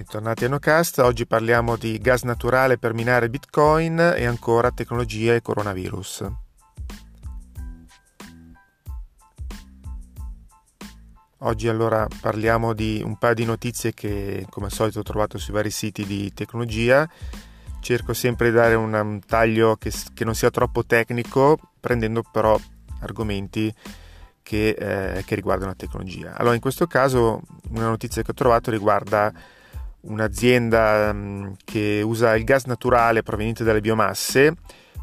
Bentornati a NoCast, oggi parliamo di gas naturale per minare Bitcoin e ancora tecnologia e coronavirus. Oggi allora parliamo di un paio di notizie che come al solito ho trovato sui vari siti di tecnologia. Cerco sempre di dare un taglio che, che non sia troppo tecnico, prendendo però argomenti che, eh, che riguardano la tecnologia. Allora in questo caso una notizia che ho trovato riguarda un'azienda mm, che usa il gas naturale proveniente dalle biomasse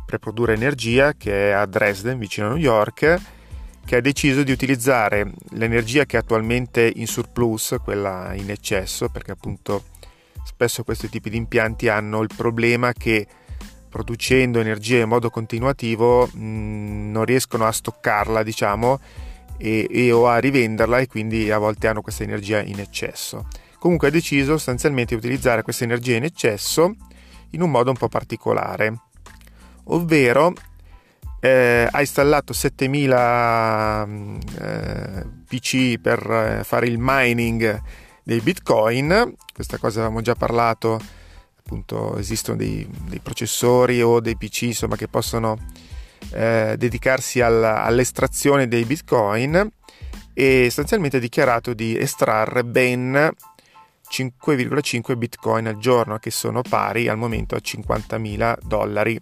per produrre energia che è a Dresden, vicino a New York, che ha deciso di utilizzare l'energia che è attualmente in surplus, quella in eccesso, perché appunto spesso questi tipi di impianti hanno il problema che producendo energia in modo continuativo mm, non riescono a stoccarla, diciamo, e, e o a rivenderla e quindi a volte hanno questa energia in eccesso. Comunque ha deciso sostanzialmente di utilizzare questa energia in eccesso in un modo un po' particolare, ovvero eh, ha installato 7000 eh, PC per eh, fare il mining dei bitcoin, questa cosa avevamo già parlato, appunto esistono dei, dei processori o dei PC insomma, che possono eh, dedicarsi alla, all'estrazione dei bitcoin e sostanzialmente ha dichiarato di estrarre ben 5,5 bitcoin al giorno, che sono pari al momento a 50.000 dollari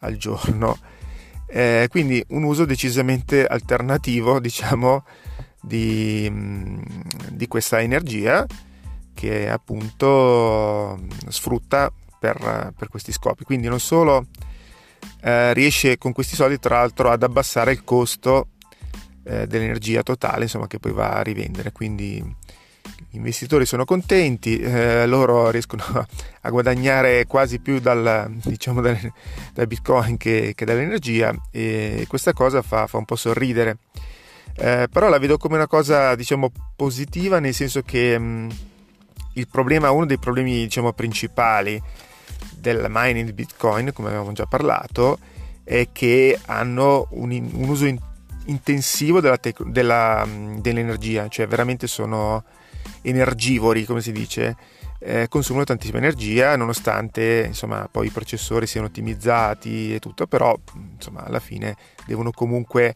al giorno. Eh, quindi un uso decisamente alternativo, diciamo, di, di questa energia che appunto sfrutta per, per questi scopi. Quindi non solo eh, riesce con questi soldi, tra l'altro, ad abbassare il costo eh, dell'energia totale, insomma, che poi va a rivendere. Quindi gli investitori sono contenti, eh, loro riescono a guadagnare quasi più dal, diciamo, dal, dal bitcoin che, che, dall'energia e questa cosa fa, fa un po' sorridere. Eh, però la vedo come una cosa diciamo positiva nel senso che mh, il problema, uno dei problemi diciamo principali del mining di bitcoin come avevamo già parlato è che hanno un, un uso in, intensivo della tec- della, dell'energia cioè veramente sono energivori, come si dice, eh, consumano tantissima energia nonostante insomma, poi i processori siano ottimizzati e tutto, però insomma, alla fine devono comunque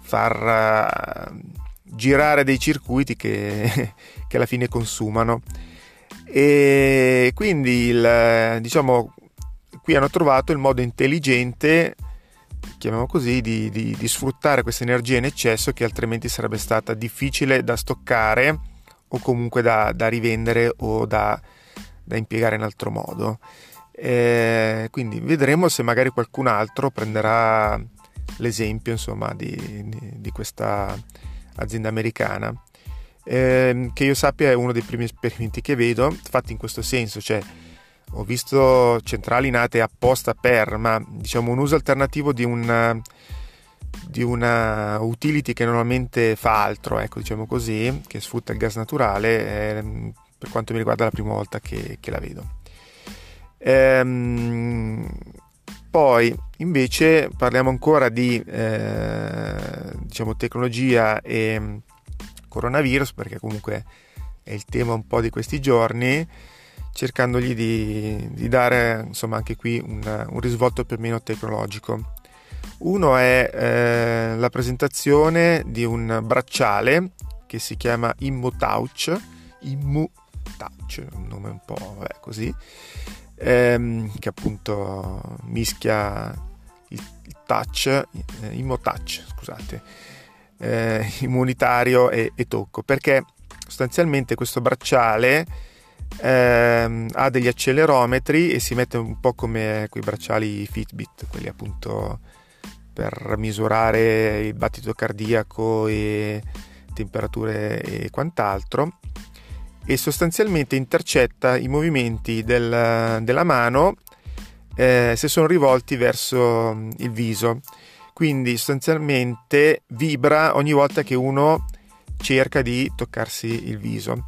far uh, girare dei circuiti che, che, alla fine consumano. E quindi il, diciamo, qui hanno trovato il modo intelligente chiamiamo così, di, di, di, sfruttare questa energia in eccesso che altrimenti sarebbe stata difficile da stoccare o comunque da, da rivendere o da, da, impiegare in altro modo. E quindi vedremo se magari qualcun altro prenderà l'esempio insomma, di, di, di questa azienda americana. Eh, che io sappia è uno dei primi esperimenti che vedo fatti in questo senso, cioè ho visto centrali nate apposta per, ma diciamo un uso alternativo di un di una utility che normalmente fa altro, ecco, diciamo così, che sfrutta il gas naturale, eh, per quanto mi riguarda è la prima volta che, che la vedo. Ehm, poi invece parliamo ancora di eh, diciamo, tecnologia e coronavirus, perché comunque è il tema un po' di questi giorni, cercandogli di, di dare insomma anche qui un, un risvolto più o meno tecnologico. Uno è eh, la presentazione di un bracciale che si chiama Immotouch, Immotouch, un nome un po' vabbè, così, ehm, che appunto mischia il, il touch, eh, Immotouch, scusate, eh, immunitario e, e, tocco, perché sostanzialmente questo bracciale ehm, ha degli accelerometri e si mette un po' come quei bracciali Fitbit, quelli appunto per misurare il battito cardiaco e temperature e quant'altro e sostanzialmente intercetta i movimenti del, della mano eh, se sono rivolti verso mm, il viso. Quindi sostanzialmente vibra ogni volta che uno cerca di toccarsi il viso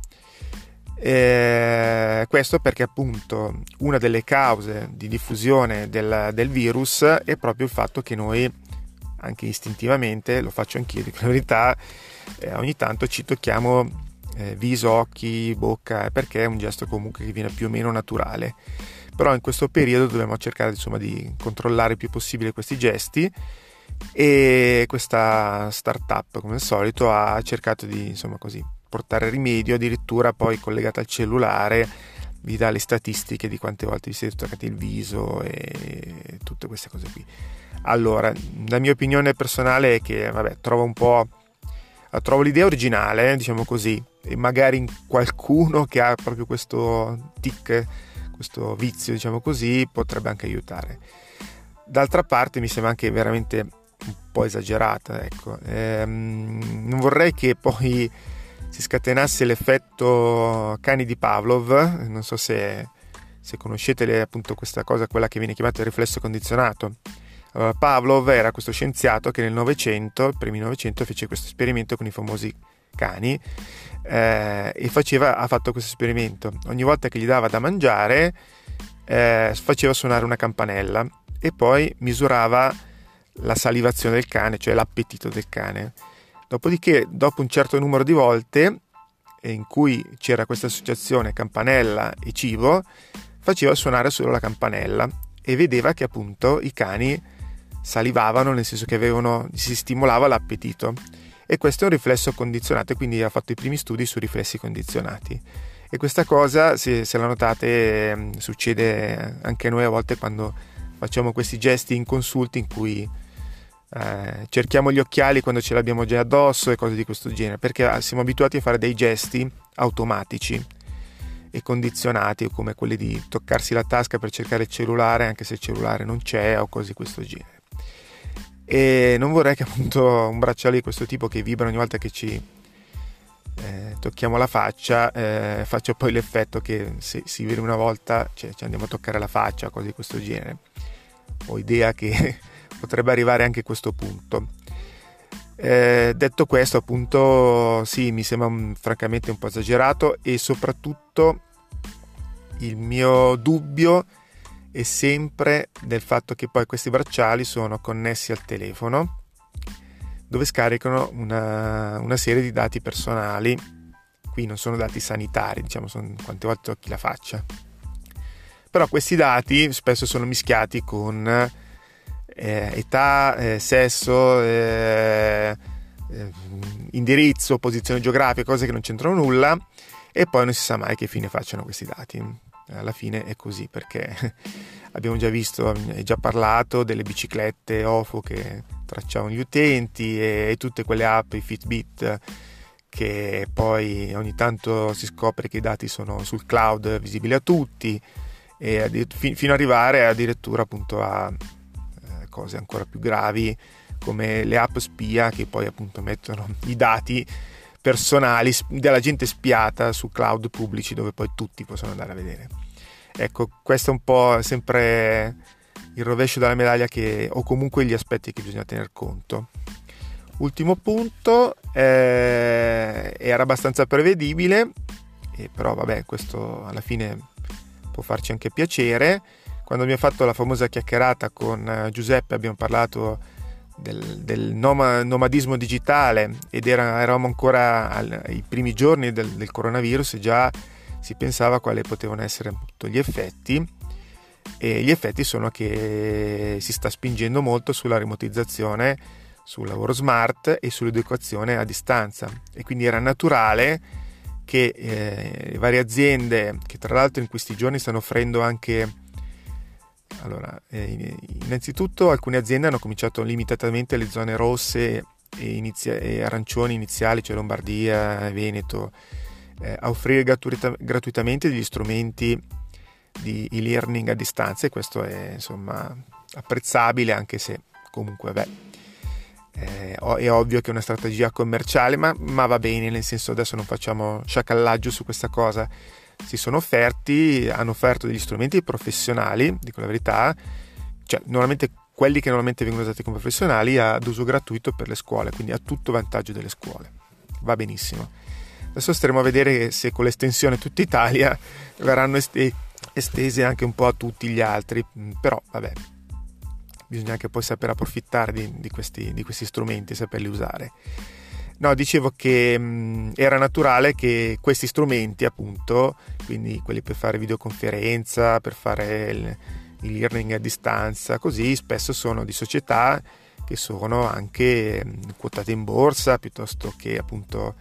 eh, questo perché appunto una delle cause di diffusione del, del, virus è proprio il fatto che noi anche istintivamente, lo faccio anch'io, dico la verità, eh, ogni tanto ci tocchiamo eh, viso, occhi, bocca, perché è un gesto comunque che viene più o meno naturale. Però in questo periodo dobbiamo cercare insomma, di controllare il più possibile questi gesti e questa startup come al solito ha cercato di insomma così portare rimedio addirittura poi collegata al cellulare vi dà le statistiche di quante volte vi siete toccati il viso e tutte queste cose qui allora la mia opinione personale è che vabbè trovo un po' trovo l'idea originale diciamo così e magari in qualcuno che ha proprio questo tic questo vizio diciamo così potrebbe anche aiutare d'altra parte mi sembra anche veramente un po' esagerata. Ecco. Ehm, non vorrei che poi si scatenasse l'effetto cani di Pavlov, non so se, se conoscete appunto questa cosa, quella che viene chiamata il riflesso condizionato. Allora, Pavlov era questo scienziato che nel Novecento, primi Novecento, fece questo esperimento con i famosi cani eh, e faceva, ha fatto questo esperimento. Ogni volta che gli dava da mangiare eh, faceva suonare una campanella e poi misurava la salivazione del cane, cioè l'appetito del cane. Dopodiché, dopo un certo numero di volte in cui c'era questa associazione campanella e cibo, faceva suonare solo la campanella e vedeva che appunto i cani salivavano, nel senso che avevano, si stimolava l'appetito. E questo è un riflesso condizionato, quindi ha fatto i primi studi su riflessi condizionati. E questa cosa, se, se la notate, succede anche a noi a volte quando facciamo questi gesti in consulti in cui eh, cerchiamo gli occhiali quando ce li abbiamo già addosso e cose di questo genere, perché ah, siamo abituati a fare dei gesti automatici e condizionati, come quelli di toccarsi la tasca per cercare il cellulare, anche se il cellulare non c'è o cose di questo genere. E non vorrei che appunto un bracciale di questo tipo che vibra ogni volta che ci eh, tocchiamo la faccia eh, faccia poi l'effetto che se si vede una volta cioè, ci andiamo a toccare la faccia, cose di questo genere. Ho idea che potrebbe arrivare anche questo punto. Eh, detto questo, appunto, sì, mi sembra un, francamente un po' esagerato e soprattutto il mio dubbio è sempre del fatto che poi questi bracciali sono connessi al telefono dove scaricano una, una serie di dati personali. Qui non sono dati sanitari, diciamo, sono quante volte tocchi la faccia. Però questi dati spesso sono mischiati con eh, età, eh, sesso, eh, eh, indirizzo, posizione geografica, cose che non c'entrano nulla e poi non si sa mai che fine facciano questi dati. Alla fine è così perché abbiamo già visto e già parlato delle biciclette OFO che tracciavano gli utenti e, e tutte quelle app, i Fitbit che poi ogni tanto si scopre che i dati sono sul cloud visibili a tutti e fino ad arrivare addirittura appunto a cose ancora più gravi come le app spia che poi appunto mettono i dati personali della gente spiata su cloud pubblici dove poi tutti possono andare a vedere. Ecco, questo è un po' sempre il rovescio della medaglia che, o comunque gli aspetti che bisogna tener conto. Ultimo punto, eh, era abbastanza prevedibile, però vabbè, questo alla fine può farci anche piacere quando abbiamo fatto la famosa chiacchierata con eh, Giuseppe abbiamo parlato del, del nomadismo digitale ed era, eravamo ancora ai primi giorni del, del, coronavirus e già si pensava quali potevano essere gli effetti. E gli effetti sono che si sta spingendo molto sulla remotizzazione, sul lavoro smart e sull'educazione a distanza. E quindi era naturale che eh, varie aziende che tra l'altro in questi giorni stanno offrendo anche allora, eh, innanzitutto alcune aziende hanno cominciato limitatamente le zone rosse e, inizia- e arancioni iniziali, cioè Lombardia, Veneto, eh, a offrire gratuita- gratuitamente degli strumenti di e-learning a distanza e questo è insomma apprezzabile anche se comunque beh, eh, è ovvio che è una strategia commerciale ma, ma va bene nel senso adesso non facciamo sciacallaggio su questa cosa si sono offerti, hanno offerto degli strumenti professionali, dico la verità, cioè normalmente quelli che normalmente vengono usati come professionali ad uso gratuito per le scuole, quindi a tutto vantaggio delle scuole. Va benissimo. Adesso staremo a vedere se con l'estensione tutta Italia verranno estese anche un po' a tutti gli altri, mm, però vabbè, bisogna anche poi saper approfittare di, di, questi, di questi strumenti, saperli usare. No, dicevo che mh, era naturale che questi strumenti, appunto, quindi quelli per fare videoconferenza, per fare il, learning a distanza, così spesso sono di società che sono anche mh, quotate in borsa piuttosto che appunto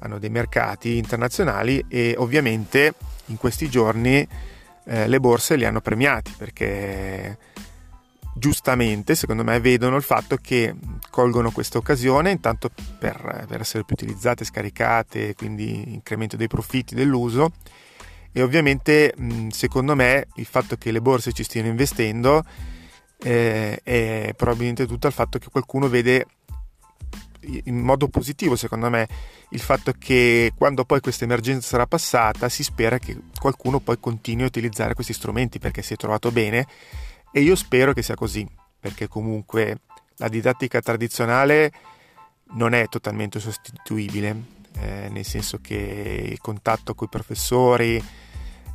hanno dei mercati internazionali e ovviamente in questi giorni eh, le borse li hanno premiati perché giustamente, secondo me, vedono il fatto che colgono questa occasione intanto per, per essere più utilizzate, scaricate, quindi incremento dei profitti dell'uso. E ovviamente secondo me il fatto che le borse ci stiano investendo eh, è probabilmente tutto il fatto che qualcuno vede in modo positivo secondo me. Il fatto che quando poi questa emergenza sarà passata si spera che qualcuno poi continui a utilizzare questi strumenti perché si è trovato bene e io spero che sia così, perché comunque la didattica tradizionale non è totalmente sostituibile, eh, nel senso che il contatto con i professori,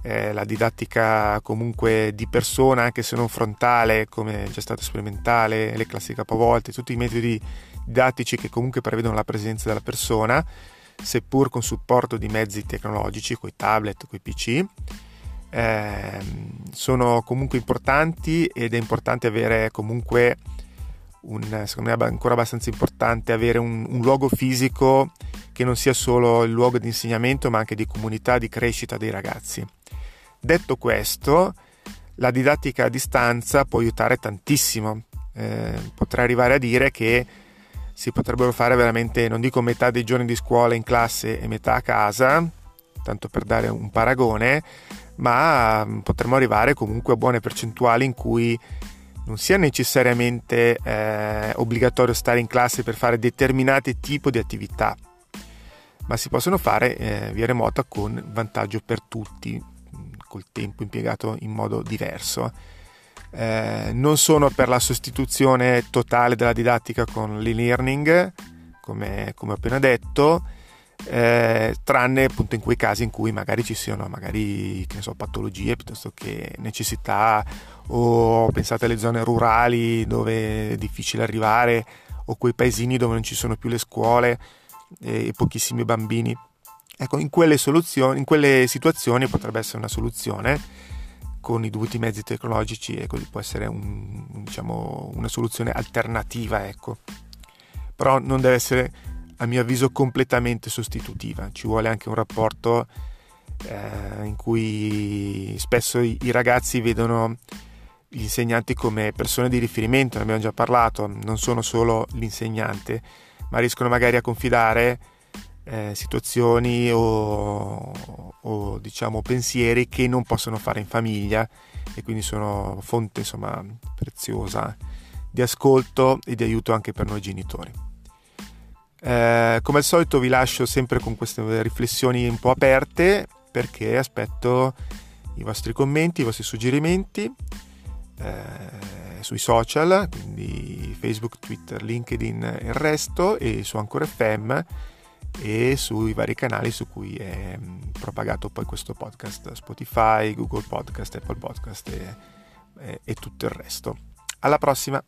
eh, la didattica comunque di persona, anche se non frontale, come già stato sperimentale, le classiche capovolte, tutti i metodi didattici che comunque prevedono la presenza della persona, seppur con supporto di mezzi tecnologici, coi tablet, coi PC, eh, sono comunque importanti ed è importante avere comunque un, secondo me è ancora abbastanza importante avere un, un, luogo fisico che non sia solo il luogo di insegnamento ma anche di comunità, di crescita dei ragazzi. Detto questo, la didattica a distanza può aiutare tantissimo, eh, potrei arrivare a dire che si potrebbero fare veramente, non dico metà dei giorni di scuola in classe e metà a casa, tanto per dare un paragone, ma mm, potremmo arrivare comunque a buone percentuali in cui non sia necessariamente eh, obbligatorio stare in classe per fare determinati tipi di attività, ma si possono fare eh, via remota con vantaggio per tutti, mm, col tempo impiegato in modo diverso. Eh, non sono per la sostituzione totale della didattica con l'e-learning, come, come ho appena detto, eh, tranne appunto in quei casi in cui magari ci siano magari so, patologie piuttosto che necessità o pensate alle zone rurali dove è difficile arrivare o quei paesini dove non ci sono più le scuole e pochissimi bambini. Ecco in quelle in quelle situazioni potrebbe essere una soluzione con i dovuti mezzi tecnologici e così può essere un, diciamo, una soluzione alternativa ecco. Però non deve essere a mio avviso completamente sostitutiva. Ci vuole anche un rapporto eh, in cui spesso i, i, ragazzi vedono gli insegnanti come persone di riferimento, ne abbiamo già parlato, non sono solo l'insegnante, ma riescono magari a confidare eh, situazioni o, o, diciamo pensieri che non possono fare in famiglia e quindi sono fonte insomma preziosa di ascolto e di aiuto anche per noi genitori. Eh, come al solito vi lascio sempre con queste riflessioni un po' aperte perché aspetto i vostri commenti, i vostri suggerimenti eh, sui social, quindi Facebook, Twitter, LinkedIn e il resto e su Ancora FM e sui vari canali su cui è mm, propagato poi questo podcast, Spotify, Google Podcast, Apple Podcast e, e, e tutto il resto. Alla prossima!